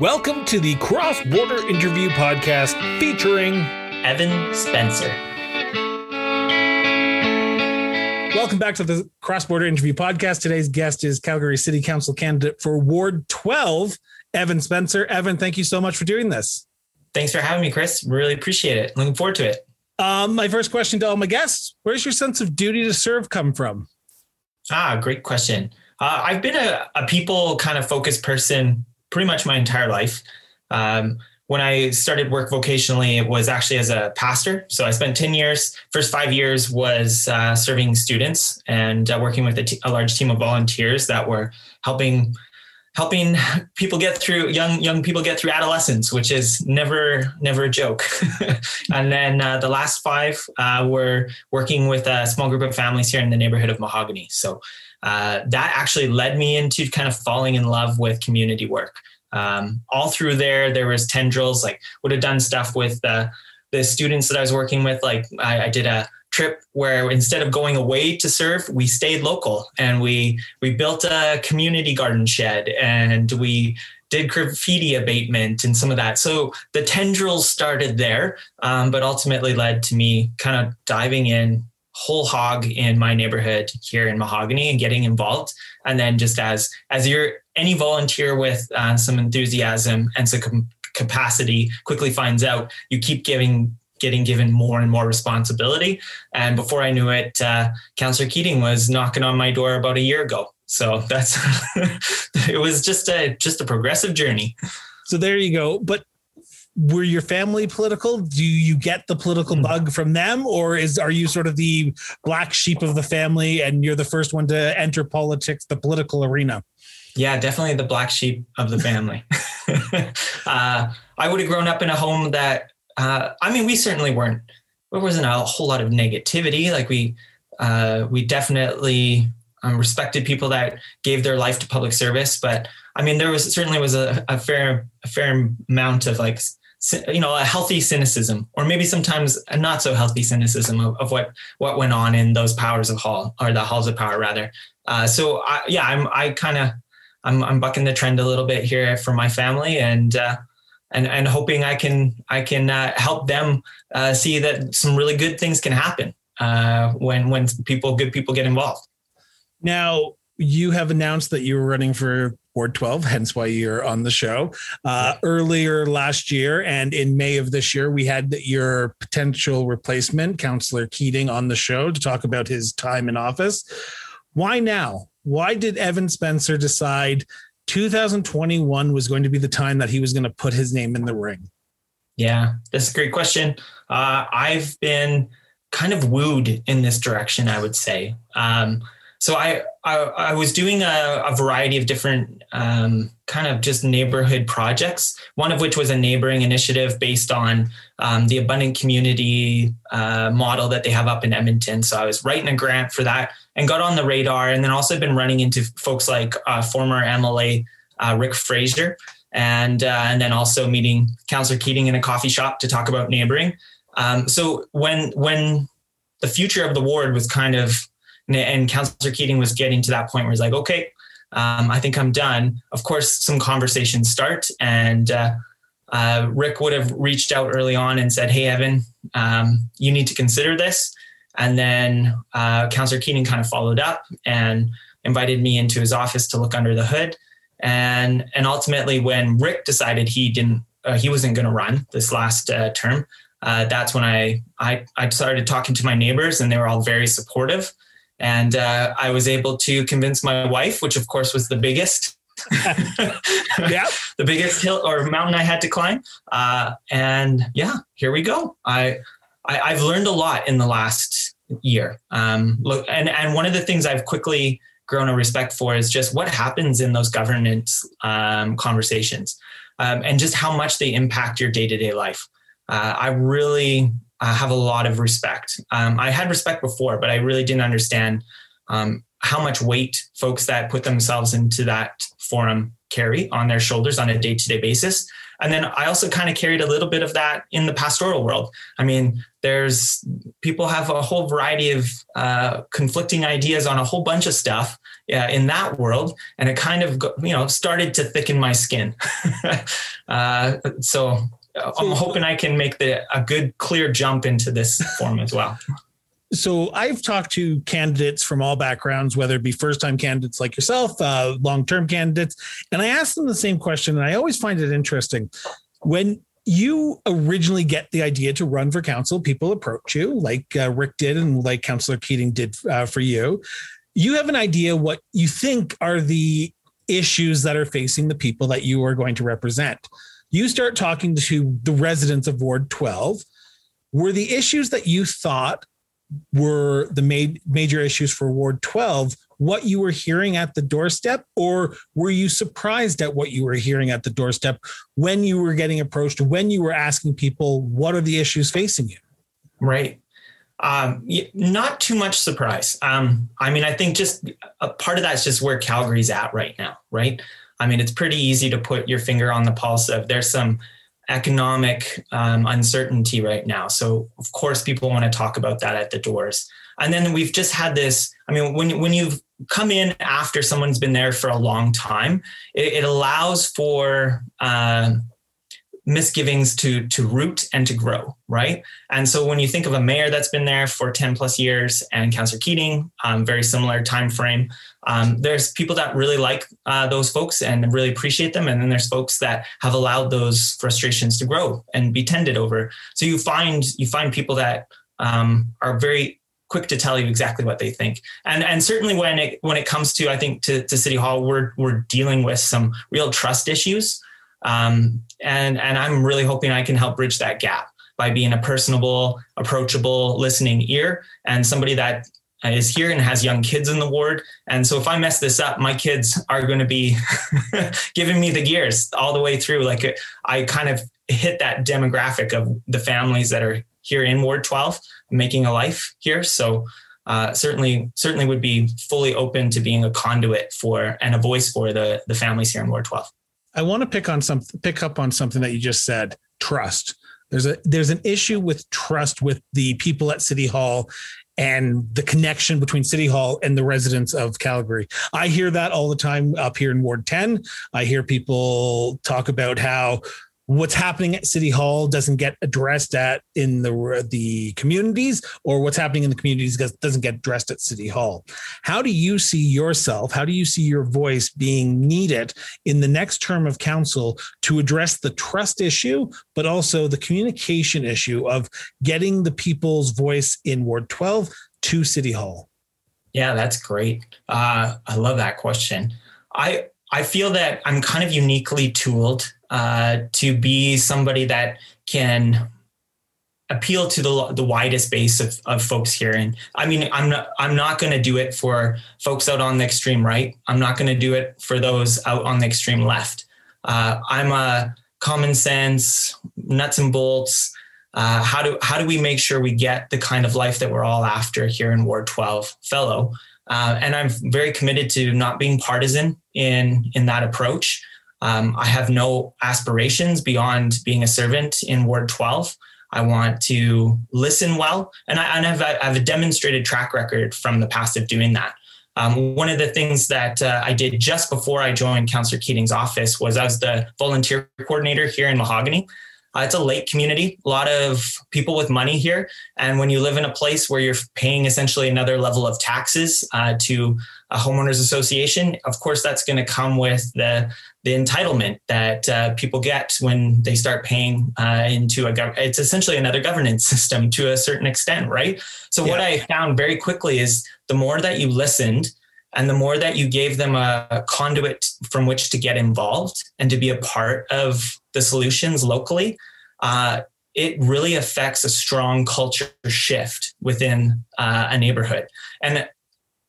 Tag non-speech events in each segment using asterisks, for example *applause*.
Welcome to the Cross Border Interview Podcast featuring Evan Spencer. Welcome back to the Cross Border Interview Podcast. Today's guest is Calgary City Council candidate for Ward 12, Evan Spencer. Evan, thank you so much for doing this. Thanks for having me, Chris. Really appreciate it. Looking forward to it. Um, my first question to all my guests Where's your sense of duty to serve come from? Ah, great question. Uh, I've been a, a people kind of focused person pretty much my entire life. Um, when I started work vocationally, it was actually as a pastor. So I spent 10 years, first five years was uh, serving students and uh, working with a, t- a large team of volunteers that were helping helping people get through young young people get through adolescence, which is never never a joke. *laughs* and then uh, the last five uh, were working with a small group of families here in the neighborhood of Mahogany. So uh, that actually led me into kind of falling in love with community work. Um, all through there, there was tendrils. Like would have done stuff with the the students that I was working with. Like I, I did a trip where instead of going away to serve, we stayed local and we we built a community garden shed and we did graffiti abatement and some of that. So the tendrils started there, um, but ultimately led to me kind of diving in whole hog in my neighborhood here in Mahogany and getting involved. And then just as as you're any volunteer with uh, some enthusiasm and some capacity quickly finds out, you keep giving getting given more and more responsibility. And before I knew it, uh, Councillor Keating was knocking on my door about a year ago. So that's *laughs* it was just a just a progressive journey. So there you go. But were your family political? Do you get the political mm. bug from them, or is are you sort of the black sheep of the family and you're the first one to enter politics, the political arena? Yeah, definitely the black sheep of the family. *laughs* uh, I would have grown up in a home that, uh, I mean, we certainly weren't. There wasn't a whole lot of negativity. Like we, uh, we definitely um, respected people that gave their life to public service, but I mean, there was certainly was a, a fair, a fair amount of like you know a healthy cynicism or maybe sometimes a not so healthy cynicism of, of what what went on in those powers of hall or the halls of power rather. Uh, so I, yeah i'm i kind of I'm, I'm bucking the trend a little bit here for my family and uh, and and hoping i can i can uh, help them uh, see that some really good things can happen uh, when when people good people get involved. Now you have announced that you were running for Ward 12, hence why you're on the show. Uh, earlier last year and in May of this year, we had your potential replacement, Councillor Keating, on the show to talk about his time in office. Why now? Why did Evan Spencer decide 2021 was going to be the time that he was going to put his name in the ring? Yeah, that's a great question. Uh, I've been kind of wooed in this direction, I would say. Um, so I, I, I was doing a, a, variety of different um, kind of just neighborhood projects. One of which was a neighboring initiative based on um, the abundant community uh, model that they have up in Edmonton. So I was writing a grant for that and got on the radar. And then also been running into folks like uh, former MLA uh, Rick Fraser, and uh, and then also meeting Councillor Keating in a coffee shop to talk about neighboring. Um, so when when the future of the ward was kind of and Councillor Keating was getting to that point where he's like, okay, um, I think I'm done. Of course, some conversations start, and uh, uh, Rick would have reached out early on and said, "Hey, Evan, um, you need to consider this." And then uh, Councillor Keating kind of followed up and invited me into his office to look under the hood. And and ultimately, when Rick decided he didn't, uh, he wasn't going to run this last uh, term, uh, that's when I, I I started talking to my neighbors, and they were all very supportive. And uh, I was able to convince my wife, which of course was the biggest. *laughs* yeah, *laughs* the biggest hill or mountain I had to climb. Uh, and yeah, here we go. I, I have learned a lot in the last year. Um, look, and and one of the things I've quickly grown a respect for is just what happens in those governance um, conversations, um, and just how much they impact your day to day life. Uh, I really Have a lot of respect. Um, I had respect before, but I really didn't understand um, how much weight folks that put themselves into that forum carry on their shoulders on a day to day basis. And then I also kind of carried a little bit of that in the pastoral world. I mean, there's people have a whole variety of uh, conflicting ideas on a whole bunch of stuff uh, in that world, and it kind of you know started to thicken my skin. *laughs* uh, so I'm hoping I can make the a good clear jump into this *laughs* form as well. So I've talked to candidates from all backgrounds, whether it be first time candidates like yourself, uh, long term candidates, and I ask them the same question, and I always find it interesting when you originally get the idea to run for council, people approach you like uh, Rick did and like Councillor Keating did uh, for you. You have an idea what you think are the issues that are facing the people that you are going to represent. You start talking to the residents of Ward 12. Were the issues that you thought were the ma- major issues for Ward 12 what you were hearing at the doorstep, or were you surprised at what you were hearing at the doorstep when you were getting approached, when you were asking people, what are the issues facing you? Right. Um, not too much surprise. Um, I mean, I think just a part of that's just where Calgary's at right now, right? I mean, it's pretty easy to put your finger on the pulse of there's some economic um, uncertainty right now. So, of course, people want to talk about that at the doors. And then we've just had this. I mean, when when you've come in after someone's been there for a long time, it, it allows for uh, misgivings to to root and to grow, right? And so when you think of a mayor that's been there for ten plus years and Councillor Keating, um, very similar time frame. Um, there's people that really like uh, those folks and really appreciate them, and then there's folks that have allowed those frustrations to grow and be tended over. So you find you find people that um, are very quick to tell you exactly what they think. And and certainly when it when it comes to I think to, to City Hall, we're we're dealing with some real trust issues. Um, and and I'm really hoping I can help bridge that gap by being a personable, approachable, listening ear and somebody that is here and has young kids in the ward. And so if I mess this up, my kids are going to be *laughs* giving me the gears all the way through. Like I kind of hit that demographic of the families that are here in Ward 12, making a life here. So uh, certainly, certainly would be fully open to being a conduit for and a voice for the the families here in Ward 12. I want to pick on some pick up on something that you just said. Trust. There's a there's an issue with trust with the people at City Hall and the connection between City Hall and the residents of Calgary. I hear that all the time up here in Ward 10. I hear people talk about how what's happening at city hall doesn't get addressed at in the the communities or what's happening in the communities doesn't get addressed at city hall. How do you see yourself how do you see your voice being needed in the next term of council to address the trust issue but also the communication issue of getting the people's voice in ward 12 to city hall? Yeah that's great. Uh, i love that question. I i feel that i'm kind of uniquely tooled uh, to be somebody that can appeal to the the widest base of, of folks here. And I mean, I'm not I'm not going to do it for folks out on the extreme right. I'm not going to do it for those out on the extreme left. Uh, I'm a common sense, nuts and bolts. Uh, how do how do we make sure we get the kind of life that we're all after here in Ward 12 fellow? Uh, and I'm very committed to not being partisan in in that approach. Um, I have no aspirations beyond being a servant in Ward 12. I want to listen well, and I, and I, have, I have a demonstrated track record from the past of doing that. Um, one of the things that uh, I did just before I joined Councillor Keating's office was I was the volunteer coordinator here in Mahogany. Uh, it's a lake community, a lot of people with money here. And when you live in a place where you're paying essentially another level of taxes uh, to a homeowners association, of course, that's going to come with the the entitlement that uh, people get when they start paying uh, into a government. It's essentially another governance system to a certain extent, right? So yeah. what I found very quickly is the more that you listened and the more that you gave them a conduit from which to get involved and to be a part of the solutions locally, uh, it really affects a strong culture shift within uh, a neighborhood. And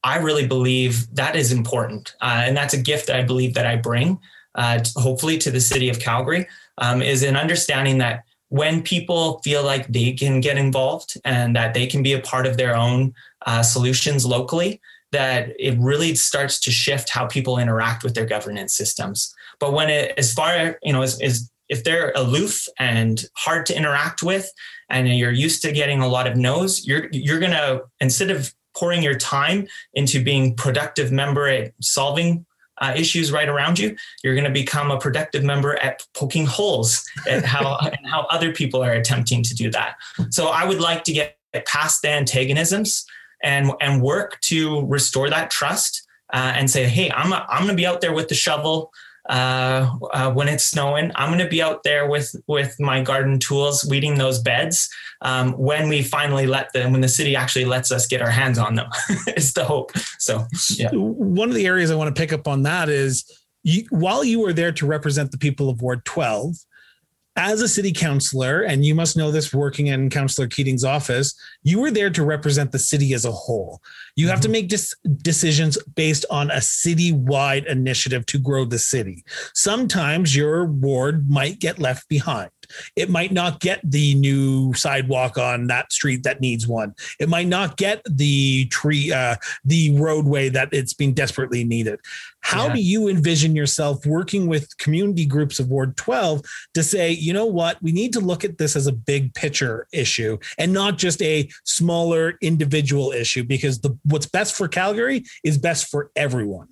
I really believe that is important. Uh, and that's a gift that I believe that I bring uh, hopefully to the city of Calgary, um, is an understanding that when people feel like they can get involved and that they can be a part of their own uh, solutions locally, that it really starts to shift how people interact with their governance systems. But when it, as far you know, is, as if they're aloof and hard to interact with, and you're used to getting a lot of no's, you're you're gonna instead of pouring your time into being productive member at solving uh, issues right around you, you're going to become a productive member at poking holes at how *laughs* and how other people are attempting to do that. So I would like to get past the antagonisms and and work to restore that trust uh, and say, hey, I'm a, I'm going to be out there with the shovel uh, uh, when it's snowing. I'm going to be out there with with my garden tools, weeding those beds. Um, when we finally let them, when the city actually lets us get our hands on them, *laughs* is the hope. So, yeah. One of the areas I want to pick up on that is you, while you were there to represent the people of Ward 12, as a city councilor, and you must know this working in Councillor Keating's office, you were there to represent the city as a whole. You mm-hmm. have to mm-hmm. make dis- decisions based on a city-wide initiative to grow the city. Sometimes your ward might get left behind. It might not get the new sidewalk on that street that needs one. It might not get the tree, uh, the roadway that it's being desperately needed. How yeah. do you envision yourself working with community groups of Ward 12 to say, you know what, we need to look at this as a big picture issue and not just a smaller individual issue? Because the what's best for Calgary is best for everyone.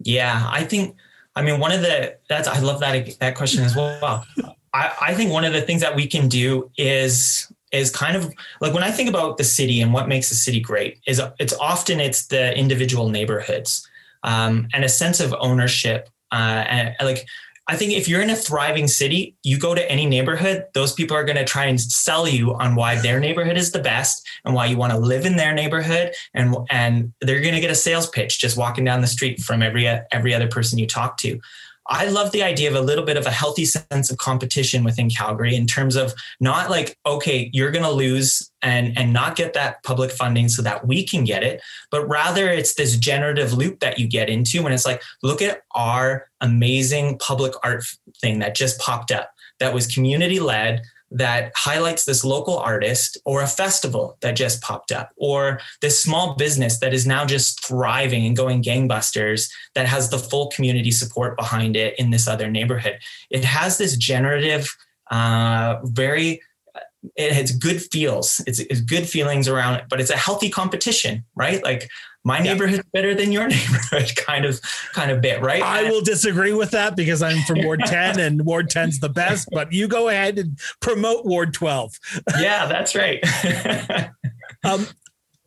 Yeah, I think. I mean, one of the that's I love that that question as well. I, I think one of the things that we can do is is kind of like when I think about the city and what makes a city great is it's often it's the individual neighborhoods um, and a sense of ownership. Uh, and like I think if you're in a thriving city, you go to any neighborhood, those people are going to try and sell you on why their neighborhood is the best and why you want to live in their neighborhood, and and they're going to get a sales pitch just walking down the street from every every other person you talk to. I love the idea of a little bit of a healthy sense of competition within Calgary in terms of not like, okay, you're going to lose and, and not get that public funding so that we can get it, but rather it's this generative loop that you get into when it's like, look at our amazing public art thing that just popped up that was community led that highlights this local artist or a festival that just popped up or this small business that is now just thriving and going gangbusters that has the full community support behind it in this other neighborhood. It has this generative, uh, very it has good feels. It's, it's good feelings around it, but it's a healthy competition, right? Like my neighborhood's better than your *laughs* neighborhood kind of kind of bit right? I will disagree with that because i'm from ward *laughs* 10 and ward 10's the best but you go ahead and promote ward 12 yeah that's right. *laughs* Um,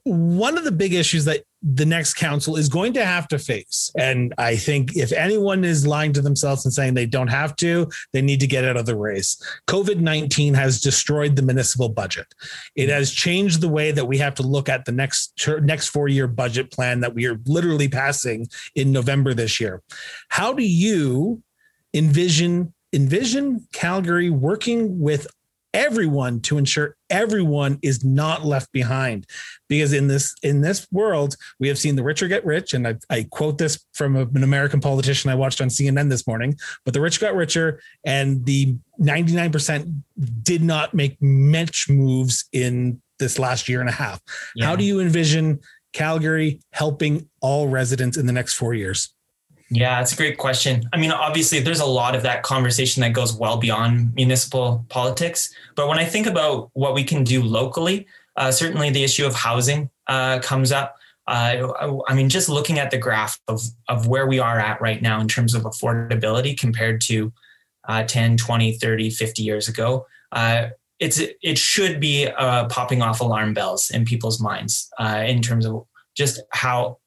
one of the big issues that the next council is going to have to face. And I think if anyone is lying to themselves and saying they don't have to, they need to get out of the race. COVID 19 has destroyed the municipal budget. It has changed the way that we have to look at the next, next four year budget plan that we are literally passing in November this year. How do you envision envision Calgary working with everyone to ensure everyone is not left behind. Because in this in this world we have seen the richer get rich and I, I quote this from an american politician i watched on cnn this morning but the rich got richer and the 99% did not make much moves in this last year and a half. Yeah. how do you envision calgary helping all residents in the next four years yeah, it's a great question. I mean, obviously, there's a lot of that conversation that goes well beyond municipal politics. But when I think about what we can do locally, uh, certainly the issue of housing uh, comes up. Uh, I mean, just looking at the graph of, of where we are at right now in terms of affordability compared to uh, 10, 20, 30, 50 years ago, uh, it's it should be uh, popping off alarm bells in people's minds in terms of just how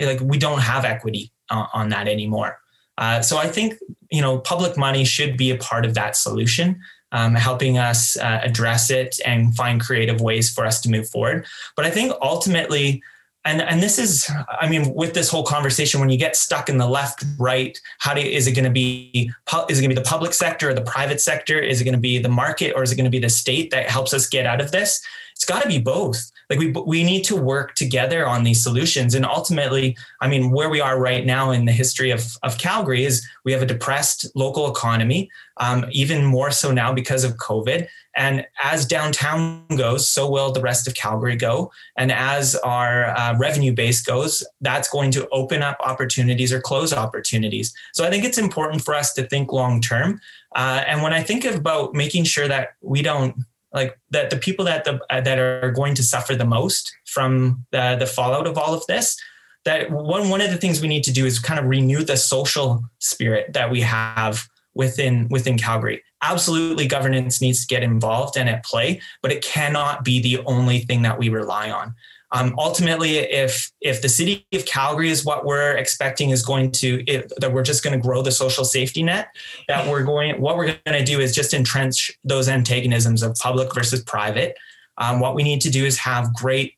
like we don't have equity on that anymore. Uh, so I think you know public money should be a part of that solution, um, helping us uh, address it and find creative ways for us to move forward. But I think ultimately, and and this is, I mean, with this whole conversation, when you get stuck in the left right, how do is it going to be? Is it going to be the public sector or the private sector? Is it going to be the market or is it going to be the state that helps us get out of this? It's got to be both like we we need to work together on these solutions and ultimately i mean where we are right now in the history of, of calgary is we have a depressed local economy um, even more so now because of covid And as downtown goes, so will the rest of Calgary go. And as our uh, revenue base goes, that's going to open up opportunities or close opportunities. So I think it's important for us to think long term. Uh, and when I think about making sure that we don't like that the people that the uh, that are going to suffer the most from the the fallout of all of this that one one of the things we need to do is kind of renew the social spirit that we have within within Calgary. Absolutely, governance needs to get involved and at play, but it cannot be the only thing that we rely on. Um, ultimately, if if the city of Calgary is what we're expecting is going to that we're just going to grow the social safety net, that we're going what we're going to do is just entrench those antagonisms of public versus private. Um, what we need to do is have great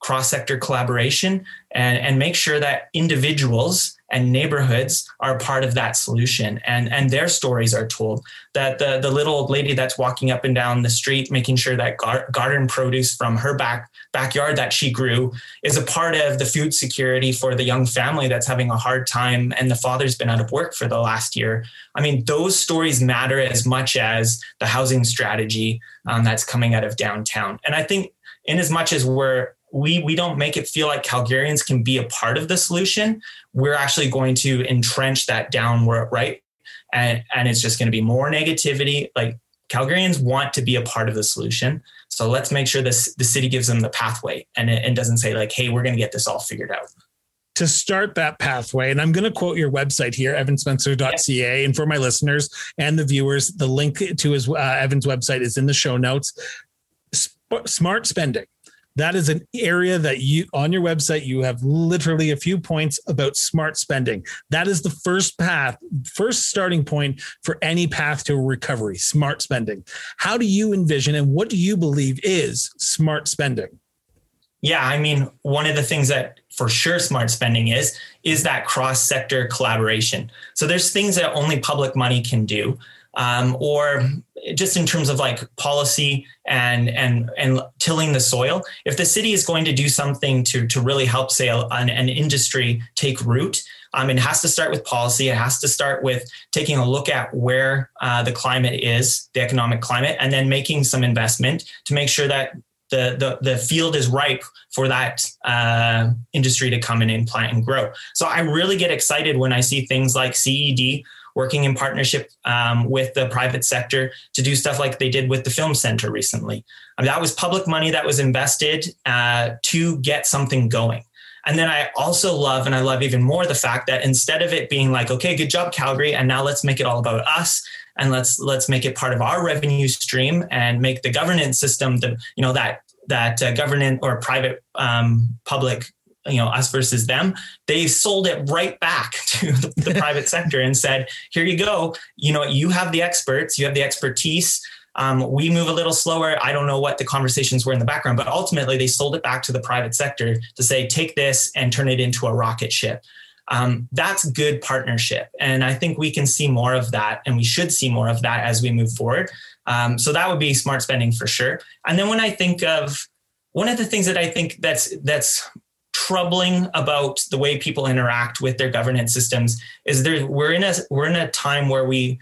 cross sector collaboration and, and make sure that individuals and neighborhoods are part of that solution and, and their stories are told. That the, the little old lady that's walking up and down the street, making sure that gar- garden produce from her back backyard that she grew is a part of the food security for the young family that's having a hard time and the father's been out of work for the last year. I mean, those stories matter as much as the housing strategy um, that's coming out of downtown. And I think in as much as we're we we don't make it feel like Calgarians can be a part of the solution. We're actually going to entrench that downward right, and and it's just going to be more negativity. Like Calgarians want to be a part of the solution, so let's make sure this the city gives them the pathway and it, and doesn't say like, hey, we're going to get this all figured out to start that pathway. And I'm going to quote your website here, evanspencer.ca. And for my listeners and the viewers, the link to his uh, Evan's website is in the show notes. Sp- smart spending that is an area that you on your website you have literally a few points about smart spending. That is the first path first starting point for any path to recovery smart spending. How do you envision and what do you believe is smart spending? Yeah i mean one of the things that for sure smart spending is is that cross sector collaboration. So there's things that only public money can do um, or just in terms of like policy and and and tilling the soil if the city is going to do something to to really help say an, an industry take root um, it has to start with policy it has to start with taking a look at where uh, the climate is the economic climate and then making some investment to make sure that the, the, the field is ripe for that uh, industry to come in and plant and grow. So I really get excited when I see things like CED working in partnership um, with the private sector to do stuff like they did with the Film Center recently. I mean, that was public money that was invested uh, to get something going. And then I also love, and I love even more the fact that instead of it being like, okay, good job, Calgary, and now let's make it all about us and let's let's make it part of our revenue stream and make the governance system the you know that that uh, government or private um, public you know us versus them they sold it right back *laughs* to the, the *laughs* private sector and said here you go. You know you have the experts you have the expertise. Um, we move a little slower. I don't know what the conversations were in the background but ultimately they sold it back to the private sector to say take this and turn it into a rocket ship. Um, that's good partnership and i think we can see more of that and we should see more of that as we move forward. Um, so that would be smart spending for sure. And then when i think of one of the things that i think that's that's troubling about the way people interact with their governance systems is there we're in a we're in a time where we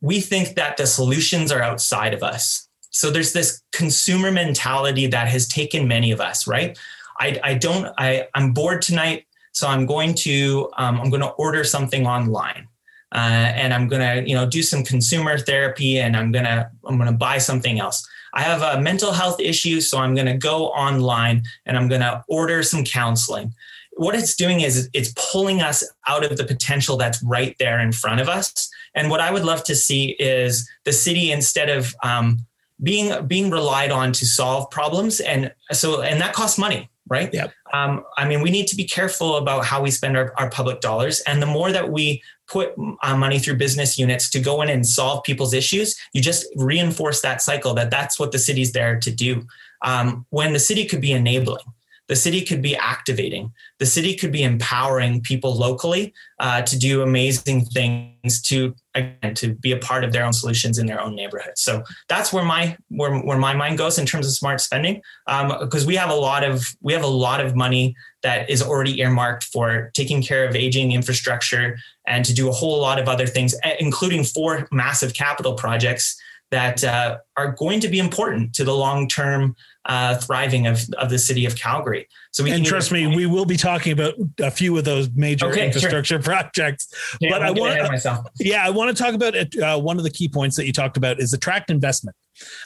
we think that the solutions are outside of us. So there's this consumer mentality that has taken many of us right? I, I don't I, i'm bored tonight so i'm going to um, i'm going to order something online. Uh, and i'm going to you know do some consumer therapy and i'm going to i'm going to buy something else I have a mental health issue, so I'm going to go online and I'm going to order some counseling. What it's doing is it's pulling us out of the potential that's right there in front of us. And what I would love to see is the city instead of um, being being relied on to solve problems, and so and that costs money, right? Yeah. Um, I mean, we need to be careful about how we spend our, our public dollars, and the more that we put uh, money through business units to go in and solve people's issues, you just reinforce that cycle that that's what the city's there to do. Um, when the city could be enabling, the city could be activating, the city could be empowering people locally uh, to do amazing things to again to be a part of their own solutions in their own neighborhood. So that's where my where, where my mind goes in terms of smart spending, because um, we have a lot of we have a lot of money that is already earmarked for taking care of aging infrastructure and to do a whole lot of other things, including four massive capital projects that uh, are going to be important to the long term uh, thriving of, of the city of Calgary. So we and trust me, we will be talking about a few of those major okay, infrastructure sure. *laughs* projects. Yeah, but I want, yeah, I want to talk about it. Uh, one of the key points that you talked about is attract investment.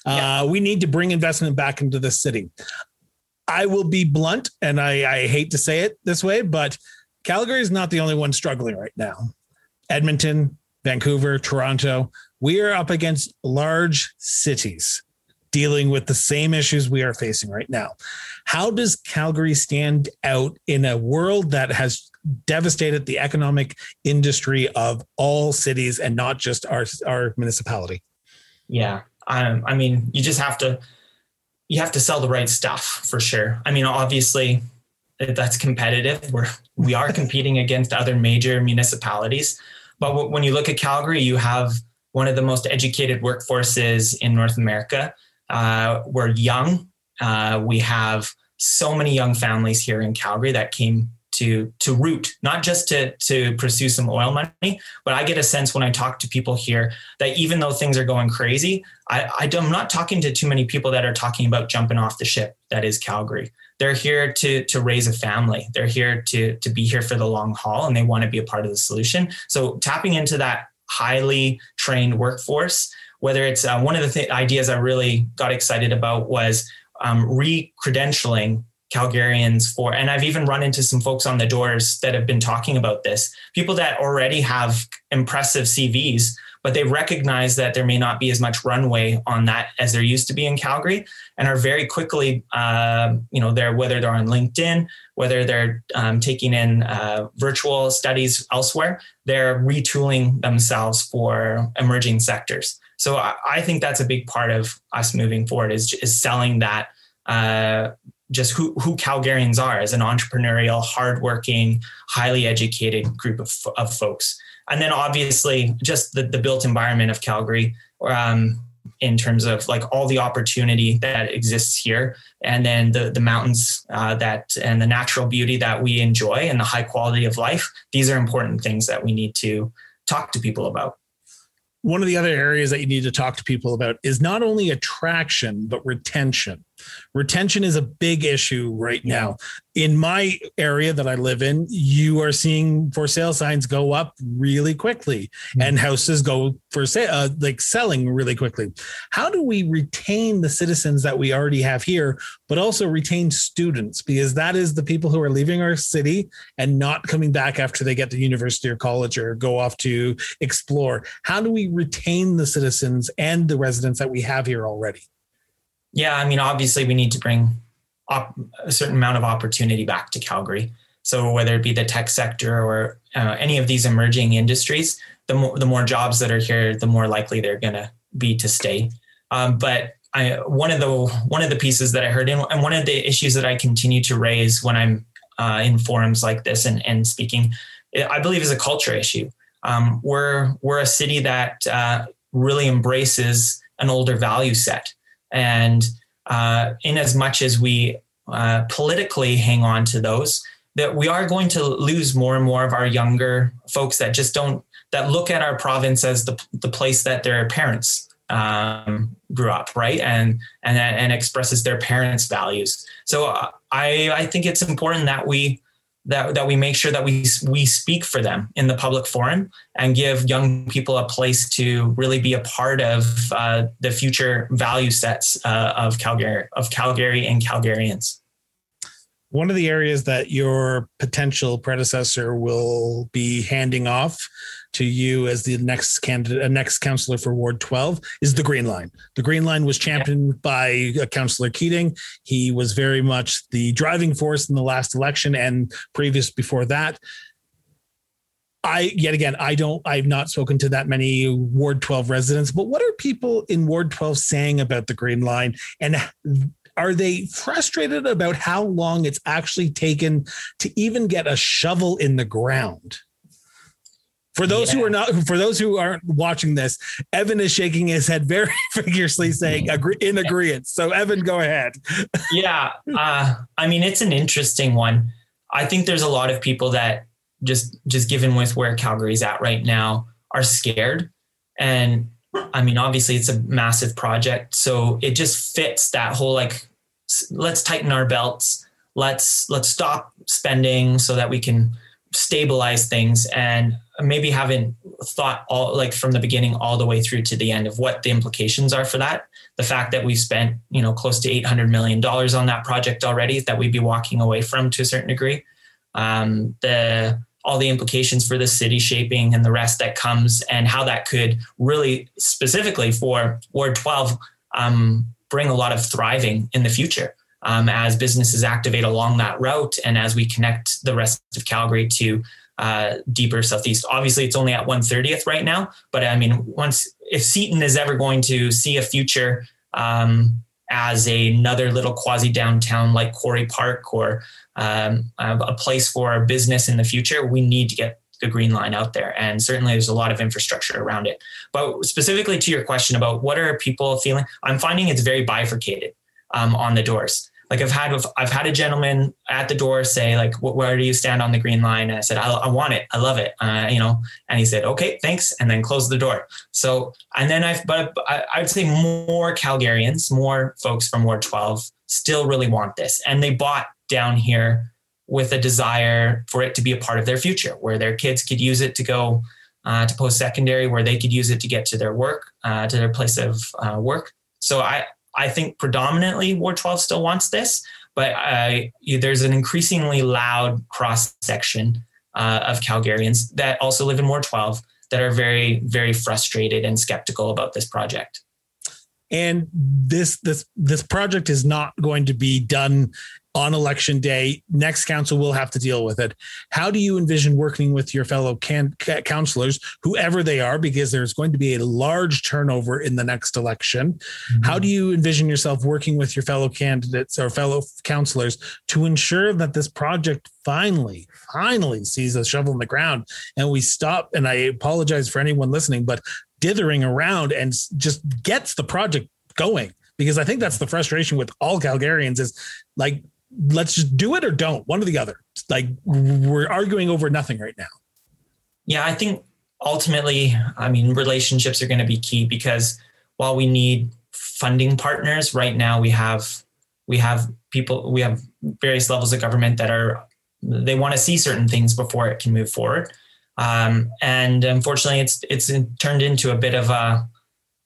Uh, We need to bring investment back into the city. I will be blunt, and I, I hate to say it this way, but Calgary is not the only one struggling right now. Edmonton, Vancouver, Toronto, we are up against large cities dealing with the same issues we are facing right now. How does Calgary stand out in a world that has devastated the economic industry of all cities and not just our, our municipality? Yeah. Um, I mean, you just have to you have to sell the right stuff for sure. I mean, obviously, that's competitive. We're we are competing against other major municipalities, but when you look at Calgary, you have one of the most educated workforces in North America. Uh, we're young. Uh, we have so many young families here in Calgary that came to to root, not just to to pursue some oil money, but I get a sense when I talk to people here that even though things are going crazy, I, am not talking to too many people that are talking about jumping off the ship that is Calgary. They're here to to raise a family. They're here to to be here for the long haul, and they want to be a part of the solution. So tapping into that highly trained workforce, whether it's uh, one of the th- ideas I really got excited about was um, re-credentialing Calgarians for, and I've even run into some folks on the doors that have been talking about this. People that already have impressive CVs, but they recognize that there may not be as much runway on that as there used to be in Calgary, and are very quickly, uh, you know, they're whether they're on LinkedIn, whether they're um, taking in uh, virtual studies elsewhere, they're retooling themselves for emerging sectors. So I, I think that's a big part of us moving forward is, is selling that uh, just who, who Calgarians are as an entrepreneurial, hardworking, highly educated group of, of folks. And then obviously just the, the built environment of Calgary um, in terms of like all the opportunity that exists here and then the, the mountains uh, that and the natural beauty that we enjoy and the high quality of life. These are important things that we need to talk to people about one of the other areas that you need to talk to people about is not only attraction but retention retention is a big issue right now. In my area that i live in you are seeing for sale signs go up really quickly mm-hmm. and houses go for sale uh, like selling really quickly. How do we retain the citizens that we already have here but also retain students? Because that is the people who are leaving our city and not coming back after they get to university or college or go off to explore. How do we retain the citizens and the residents that we have here already yeah, I mean, obviously, we need to bring op- a certain amount of opportunity back to Calgary. So whether it be the tech sector or uh, any of these emerging industries, the more the more jobs that are here, the more likely they're going to be to stay. Um, but I, one of the one of the pieces that I heard, and one of the issues that I continue to raise when I'm uh, in forums like this and, and speaking, I believe is a culture issue. Um, we're we're a city that uh, really embraces an older value set. And uh, in as much as we uh, politically hang on to those, that we are going to lose more and more of our younger folks that just don't that look at our province as the the place that their parents um, grew up, right, and and and expresses their parents' values. So uh, I I think it's important that we that that we make sure that we we speak for them in the public forum and give young people a place to really be a part of uh, the future value sets uh, of Calgary of Calgary and Calgarians. One of the areas that your potential predecessor will be handing off to you as the next candidate, uh, next councillor for Ward 12 is the Green Line. The Green Line was championed by uh, Councillor Keating. He was very much the driving force in the last election and previous before that. I yet again, I don't, I've not spoken to that many Ward 12 residents, but what are people in Ward 12 saying about the Green Line? And are they frustrated about how long it's actually taken to even get a shovel in the ground? For those yeah. who are not, for those who aren't watching this, Evan is shaking his head very *laughs* vigorously, saying agree, in agreement. So, Evan, go ahead. yeah, uh, I mean, it's an interesting one. I think there's a lot of people that just, just given with where Calgary's at right now, are scared, and I mean, obviously it's a massive project. So it just fits that whole like, let's tighten our belts. Let's, let's stop spending so that we can stabilize things and maybe haven't thought all like from the beginning all the way through to the end of what the implications are for that. The fact that we've spent you know close to 800 million dollars on that project already that we'd be walking away from to a certain degree. Um, the all the implications for the city shaping and the rest that comes and how that could really specifically for ward 12 um, bring a lot of thriving in the future um, as businesses activate along that route and as we connect the rest of calgary to uh, deeper southeast obviously it's only at 130th right now but i mean once if seton is ever going to see a future um, as a, another little quasi downtown like Quarry Park or um, a place for a business in the future, we need to get the green line out there. And certainly there's a lot of infrastructure around it. But specifically to your question about what are people feeling, I'm finding it's very bifurcated um, on the doors like I've had I've had a gentleman at the door say like where do you stand on the green line? And I said I, I want it. I love it. Uh, you know and he said okay thanks and then closed the door. So and then I've but I, I'd say more Calgarians more folks from Ward 12 still really want this. And they bought down here with a desire for it to be a part of their future where their kids could use it to go uh, to post secondary where they could use it to get to their work uh, to their place of uh, work. So I I think predominantly Ward 12 still wants this, but uh, there's an increasingly loud cross section uh, of Calgarians that also live in Ward 12 that are very, very frustrated and skeptical about this project. And this this this project is not going to be done on election day. Next council will have to deal with it. How do you envision working with your fellow can, councilors, whoever they are, because there's going to be a large turnover in the next election? Mm-hmm. How do you envision yourself working with your fellow candidates or fellow councilors to ensure that this project finally, finally sees a shovel in the ground and we stop? And I apologize for anyone listening, but dithering around and just gets the project going because I think that's the frustration with all Calgarians is like let's just do it or don't one or the other. Like we're arguing over nothing right now. Yeah i think ultimately i mean relationships are going to be key because while we need funding partners right now we have we have people we have various levels of government that are they want to see certain things before it can move forward. Um, and unfortunately it's it's turned into a bit of a,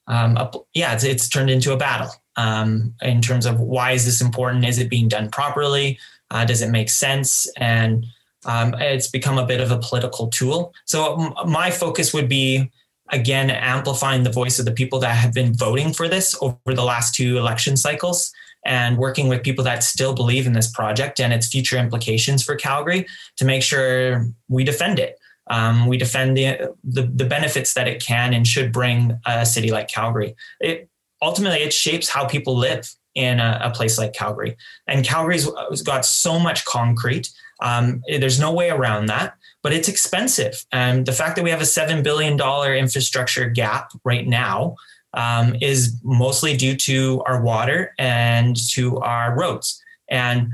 um, a yeah it's, it's turned into a battle um, in terms of why is this important? Is it being done properly? Uh, does it make sense? And um, it's become a bit of a political tool. So m- my focus would be again amplifying the voice of the people that have been voting for this over the last two election cycles and working with people that still believe in this project and its future implications for Calgary to make sure we defend it. Um, we defend the, the, the benefits that it can and should bring a city like Calgary. It, ultimately it shapes how people live in a, a place like Calgary. And Calgary's got so much concrete. Um, there's no way around that, but it's expensive. And the fact that we have a $7 billion infrastructure gap right now um, is mostly due to our water and to our roads. And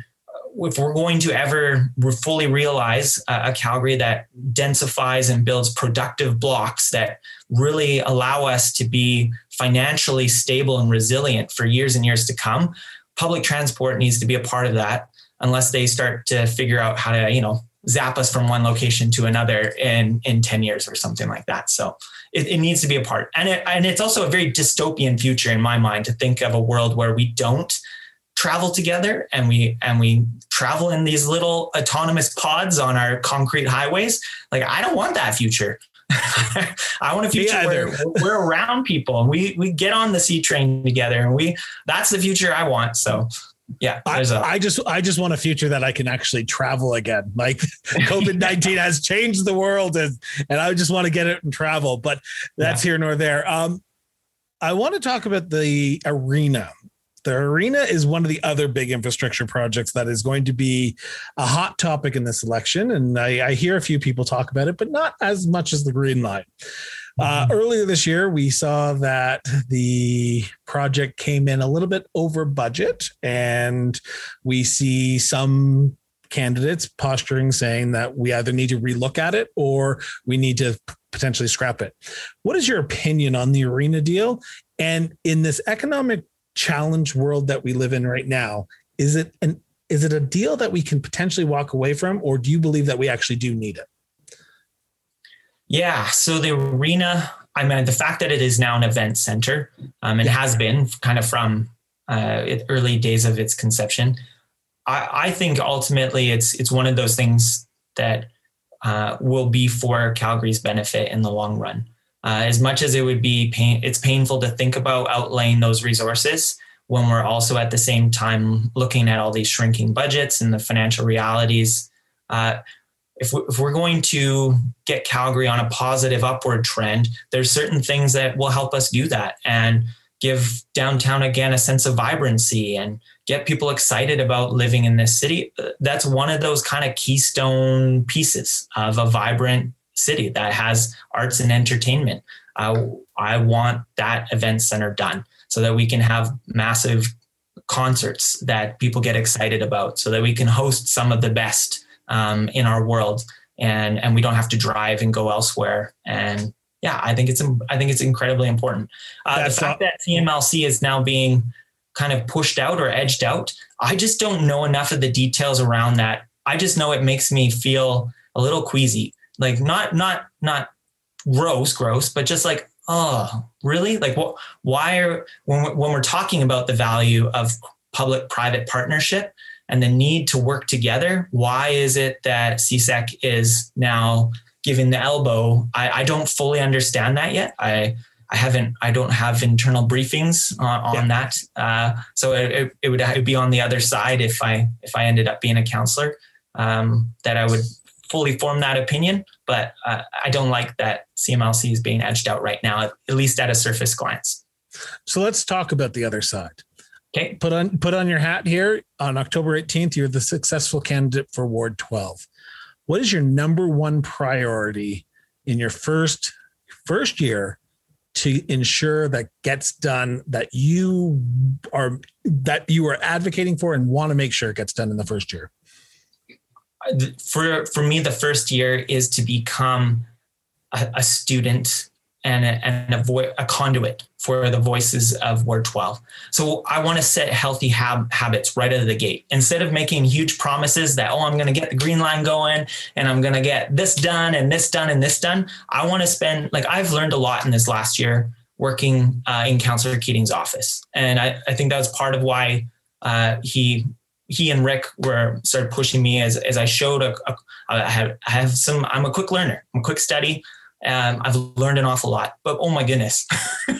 if we're going to ever fully realize a Calgary that densifies and builds productive blocks that really allow us to be financially stable and resilient for years and years to come, public transport needs to be a part of that unless they start to figure out how to, you know, zap us from one location to another in in 10 years or something like that. So it, it, needs to be a part. And it, and it's also a very dystopian future in my mind to think of a world where we don't travel together and we and we travel in these little autonomous pods on our concrete highways. Like i don't want that future *laughs* I want a future where we're around people and we we get on the C train together and we that's the future I want. So yeah, I, a, I just I just want a future that I can actually travel again. Like *laughs* COVID nineteen has changed the world and and I just want to get it and travel. But that's yeah. here nor there. Um, I want to talk about the arena the arena is one of the other big infrastructure projects that is going to be a hot topic in this election. And I, I hear a few people talk about it, but not as much as the Green Line. Uh, mm-hmm. earlier this year, we saw that the project came in a little bit over budget, and we see some candidates posturing saying that we either need to relook at it or we need to potentially scrap it. What is your opinion on the arena deal? And in this economic challenge world that we live in right now, is it an is it a deal that we can potentially walk away from, or do you believe that we actually do need it? Yeah. So the arena, I mean, the fact that it is now an event center, um, and yeah. has been kind of from uh, early days of its conception. I, I, think ultimately it's it's one of those things that uh, will be for Calgary's benefit in the long run. Uh, as much as it would be pain, it's painful to think about outlaying those resources when we're also at the same time looking at all these shrinking budgets and the financial realities. Uh, if, we, if we're going to get Calgary on a positive upward trend, there's certain things that will help us do that and give downtown again a sense of vibrancy and get people excited about living in this city. That's one of those kind of keystone pieces of a vibrant city that has arts and entertainment. Uh, I want that event center done so that we can have massive concerts that people get excited about, so that we can host some of the best um, in our world, and and we don't have to drive and go elsewhere. And yeah, I think it's I think it's incredibly important. Uh, the fact that CMLC is now being kind of pushed out or edged out, I just don't know enough of the details around that. I just know it makes me feel a little queasy like not not not gross gross but just like oh really like what why are when we're, when we're talking about the value of public private partnership and the need to work together why is it that csec is now giving the elbow I, I don't fully understand that yet i I haven't, I don't have internal briefings on, on yeah. that. Uh, so it, it, would, it would be on the other side if I, if I ended up being a councillor, um, that I would fully form that opinion, but uh, I don't like that CMLC is being edged out right now, at least at a surface glance. So let's talk about the other side. Okay. Put on put on your hat here on October 18th. You're the successful candidate for Ward 12. What is your number one priority in your first first year to ensure that gets done that you are that you are advocating for and want to make sure it gets done in the first year? For for me, the first year is to become a, a student and a, and a, vo- a, conduit for the voices of Ward 12. So I want to set healthy hab- habits right out of the gate. Instead of making huge promises that, oh, I'm going to get the green line going and I'm going to get this done and this done and this done, I want to spend, like, I've learned a lot in this last year working uh, in Councillor Keating's office. And I, I think that was part of why uh, he he and Rick were started pushing me as as I showed a, a I have I have some I'm a quick learner. I'm a quick study. Um, I've learned an awful lot but oh my goodness. *laughs*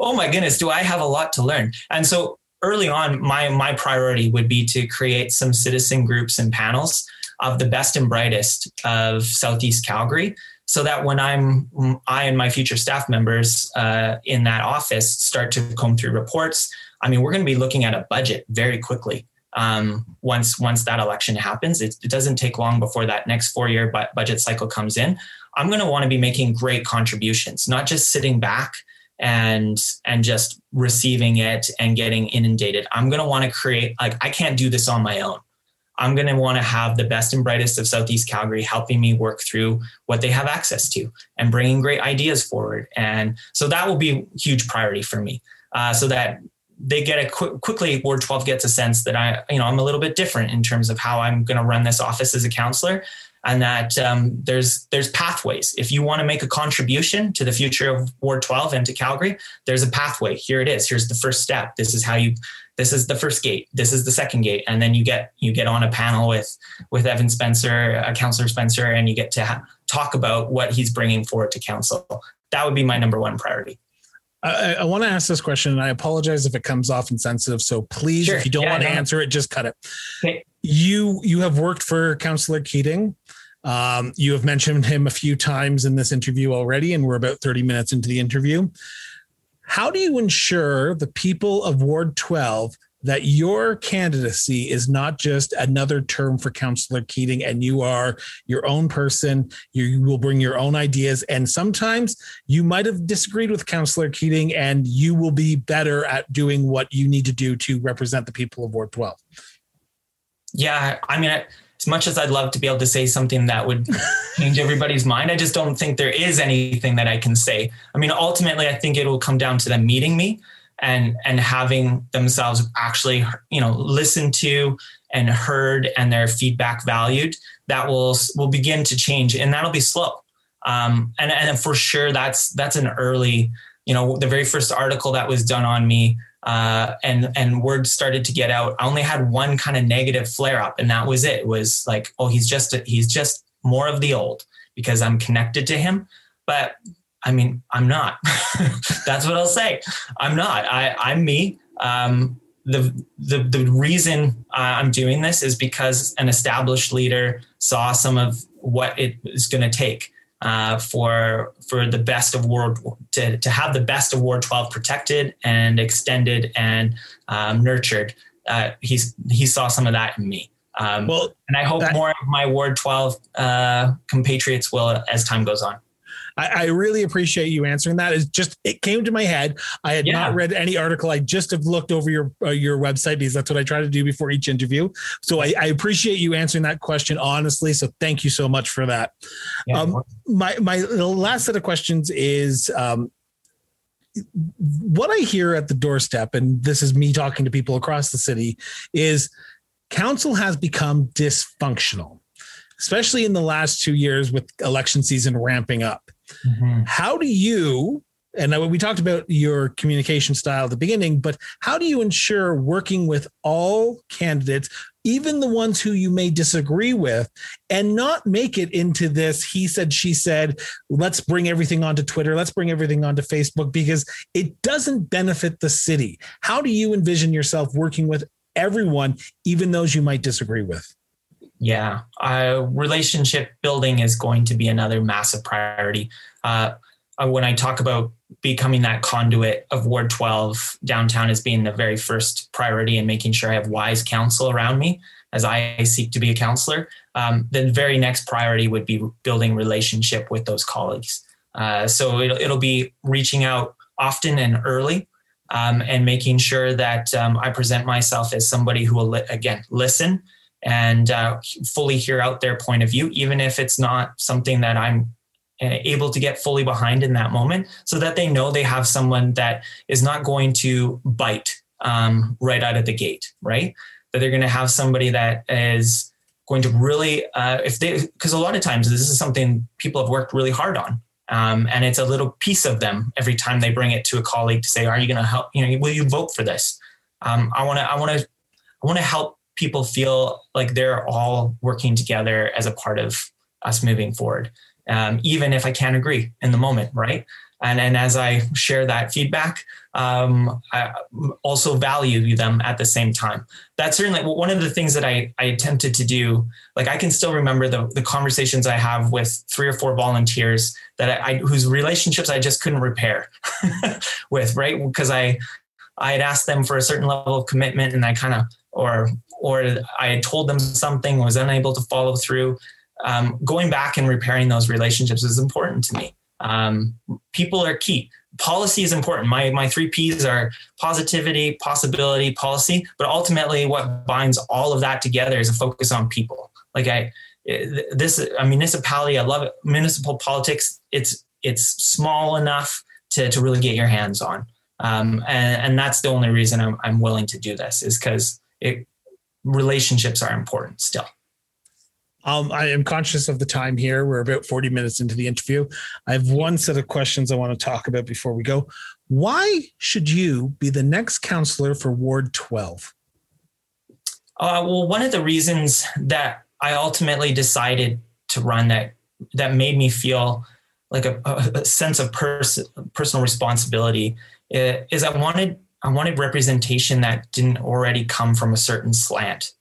Oh my goodness do I have a lot to learn? And so early on my my priority would be to create some citizen groups and panels of the best and brightest of Southeast Calgary so that when I'm I and my future staff members uh, in that office start to comb through reports I mean we're going to be looking at a budget very quickly um, once once that election happens. It, it, doesn't take long before that next four year bu- budget cycle comes in. I'm going to want to be making great contributions, not just sitting back and and just receiving it and getting inundated. I'm going to want to create like I can't do this on my own. I'm going to want to have the best and brightest of Southeast Calgary helping me work through what they have access to and bringing great ideas forward. And so that will be huge priority for me. Uh, so that they get a quick, quickly ward 12 gets a sense that i you know i'm a little bit different in terms of how i'm going to run this office as a councillor and that um, there's there's pathways. If you want to make a contribution to the future of ward 12 and to calgary there's a pathway. Here it is. Here's the first step. This is how you this is the first gate. This is the second gate. And then you get you get on a panel with with evan spencer a councillor spencer and you get to ha- talk about what he's bringing forward to council. That would be my number one priority I, I want to ask this question, and I apologize if it comes off insensitive. So please, sure. if you don't yeah, want to no. answer it, just cut it. Okay. You you have worked for Councillor Keating. Um, you have mentioned him a few times in this interview already, and we're about 30 minutes into the interview. How do you ensure the people of Ward 12 that your candidacy is not just another term for Councillor Keating and you are your own person. You will bring your own ideas. And sometimes you might have disagreed with Councillor Keating and you will be better at doing what you need to do to represent the people of Ward 12. Yeah. I mean, as much as I'd love to be able to say something that would *laughs* change everybody's mind, I just don't think there is anything that I can say. I mean, ultimately, I think it will come down to them meeting me and and having themselves actually, you know, listened to and heard and their feedback valued. That will will begin to change, and that'll be slow. Um, and and for sure, that's that's an early. You know, the very first article that was done on me uh, and and word started to get out. I only had one kind of negative flare up, and that was it. it was like, oh, he's just a, he's just more of the old because I'm connected to him. But I mean, I'm not. *laughs* That's what I'll say. I'm not. I I'm me. Um, the the the reason I'm doing this is because an established leader saw some of what it is going to take uh, for for the best of World to, to have the best of Ward 12 protected and extended and um, nurtured. Uh, he's he saw some of that in me. Um, well, and I hope that, more of my Ward 12 uh, compatriots will as time goes on. I, I, really appreciate you answering that. It's just it came to my head. I had yeah. not read any article. I just have looked over your uh, your website because that's what I try to do before each interview. So I, I, appreciate you answering that question honestly. So thank you so much for that. Yeah, um, my my last set of questions is. Um, what I hear at the doorstep, and this is me talking to people across the city, is council has become dysfunctional, especially in the last two years with election season ramping up. Mm-hmm. How do you, and we talked about your communication style at the beginning, but how do you ensure working with all candidates, even the ones who you may disagree with, and not make it into this he said, she said, let's bring everything onto Twitter, let's bring everything onto Facebook, because it doesn't benefit the city? How do you envision yourself working with everyone, even those you might disagree with? Yeah, uh, relationship building is going to be another massive priority. Uh, uh, when I talk about becoming that conduit of Ward 12 downtown as being the very first priority and making sure I have wise counsel around me as I seek to be a councillor, um, the very next priority would be building relationship with those colleagues. Uh, so it'll, it'll be reaching out often and early um, and making sure that um, I present myself as somebody who will, li- again, listen and uh, fully hear out their point of view, even if it's not something that I'm uh, able to get fully behind in that moment, so that they know they have someone that is not going to bite um, right out of the gate, right? That they're going to have somebody that is going to really, uh, if they, because a lot of times this is something people have worked really hard on. Um, and it's a little piece of them every time they bring it to a colleague to say, "Are you going to help? You know, will you vote for this?" Um, I want to, I want to, I want to help people feel like they're all working together as a part of us moving forward, um, even if I can't agree in the moment, right? And, and as I share that feedback, um, I also value them at the same time. That's certainly one of the things that I, I attempted to do. Like I can still remember the, the conversations I have with three or four volunteers that I, I whose relationships I just couldn't repair *laughs* with, right? Because I I had asked them for a certain level of commitment and I kind of or or I had told them something, was unable to follow through. Um, going back and repairing those relationships is important to me. Um, people are key. Policy is important. My my three P's are positivity, possibility, policy. But ultimately, what binds all of that together is a focus on people. Like I, this a municipality. I love it. Municipal politics. It's it's small enough to to really get your hands on. Um, and, and that's the only reason I'm, I'm willing to do this is because it relationships are important still. Um, I am conscious of the time here. We're about 40 minutes into the interview. I have one set of questions I want to talk about before we go. Why should you be the next councillor for Ward 12? Uh, well, one of the reasons that I ultimately decided to run that that made me feel like a, a sense of pers- personal responsibility uh, is I wanted I wanted representation that didn't already come from a certain slant.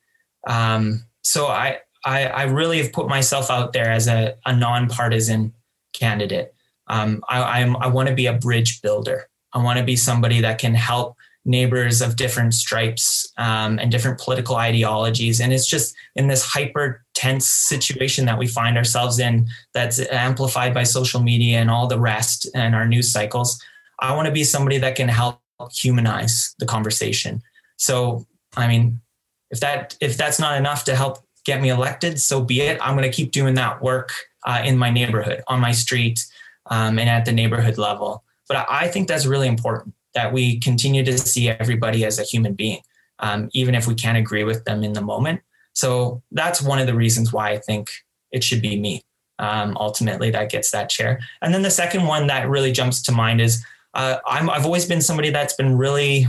Um, so I, I, I really have put myself out there as a, a nonpartisan candidate. Um, I, I'm, I want to be a bridge builder. I want to be somebody that can help neighbors of different stripes um, and different political ideologies. And it's just in this hyper tense situation that we find ourselves in that's amplified by social media and all the rest and our news cycles. I want to be somebody that can help humanize the conversation. So, I mean, if that if that's not enough to help get me elected, so be it. I'm going to keep doing that work uh, in my neighborhood, on my street, um, and at the neighborhood level. But I think that's really important that we continue to see everybody as a human being, um, even if we can't agree with them in the moment. So that's one of the reasons why I think it should be me. Um, ultimately, that gets that chair. And then the second one that really jumps to mind is uh, I'm, I've always been somebody that's been really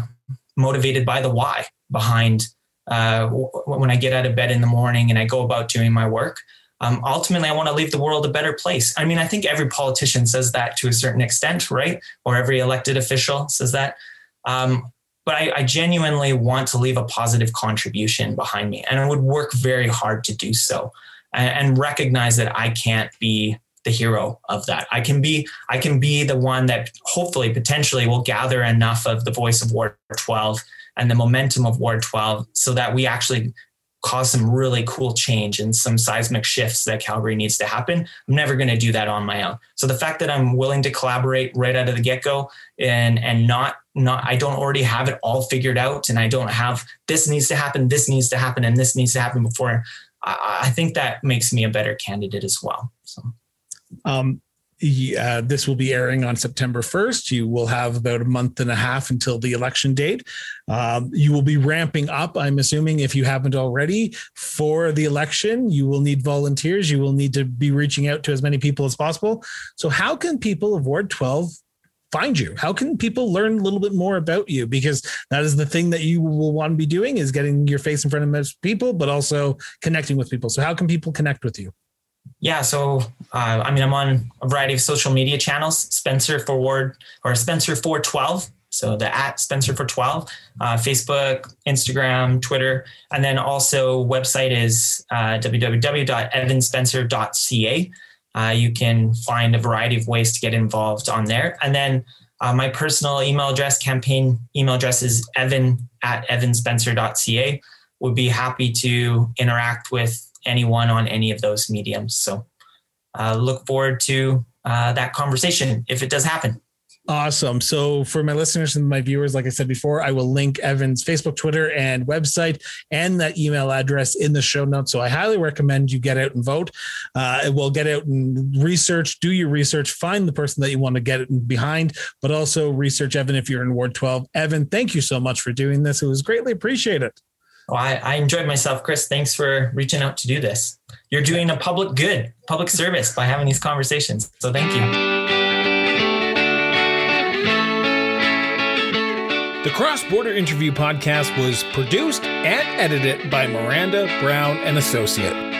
motivated by the why behind uh, when I get out of bed in the morning and I go about doing my work. Um, ultimately, I want to leave the world a better place. I mean, I think every politician says that to a certain extent, right? Or every elected official says that. Um, but I, I, genuinely want to leave a positive contribution behind me, and I would work very hard to do so, and, and recognize that I can't be the hero of that. I can be I can be the one that hopefully potentially will gather enough of the voice of Ward 12 and the momentum of Ward 12 so that we actually cause some really cool change and some seismic shifts that Calgary needs to happen. I'm never going to do that on my own. So the fact that I'm willing to collaborate right out of the get-go and and not not I don't already have it all figured out and I don't have this needs to happen, this needs to happen, and this needs to happen before. I, I think that makes me a better candidate as well. So. Um, uh, this will be airing on September 1st. You will have about a month and a half until the election date. Um, you will be ramping up, I'm assuming, if you haven't already, for the election. You will need volunteers. You will need to be reaching out to as many people as possible. So, how can people of Ward 12 find you? How can people learn a little bit more about you? Because that is the thing that you will want to be doing is getting your face in front of most people, but also connecting with people. So, how can people connect with you? Yeah, so uh, I mean, I'm on a variety of social media channels. Spencer Forward or Spencer 412. So the at Spencer for 12, uh, Facebook, Instagram, Twitter, and then also website is uh, www.evanspencer.ca. Uh, you can find a variety of ways to get involved on there. And then uh, my personal email address, campaign email address is evan at evanspencer.ca. Would be happy to interact with anyone on any of those mediums. So uh, look forward to uh, that conversation if it does happen. Awesome. So, for my listeners and my viewers, like I said before, I will link Evan's Facebook, Twitter, and website and that email address in the show notes. So, I highly recommend you get out and vote. Uh, we'll get out and research, do your research, find the person that you want to get it behind, but also research Evan if you're in Ward 12. Evan, thank you so much for doing this. It was greatly appreciated. Well, I, I enjoyed myself, Chris. Thanks for reaching out to do this. You're doing a public good, public service by having these conversations. So thank you. The Cross Border Interview podcast was produced and edited by Miranda Brown and Associate.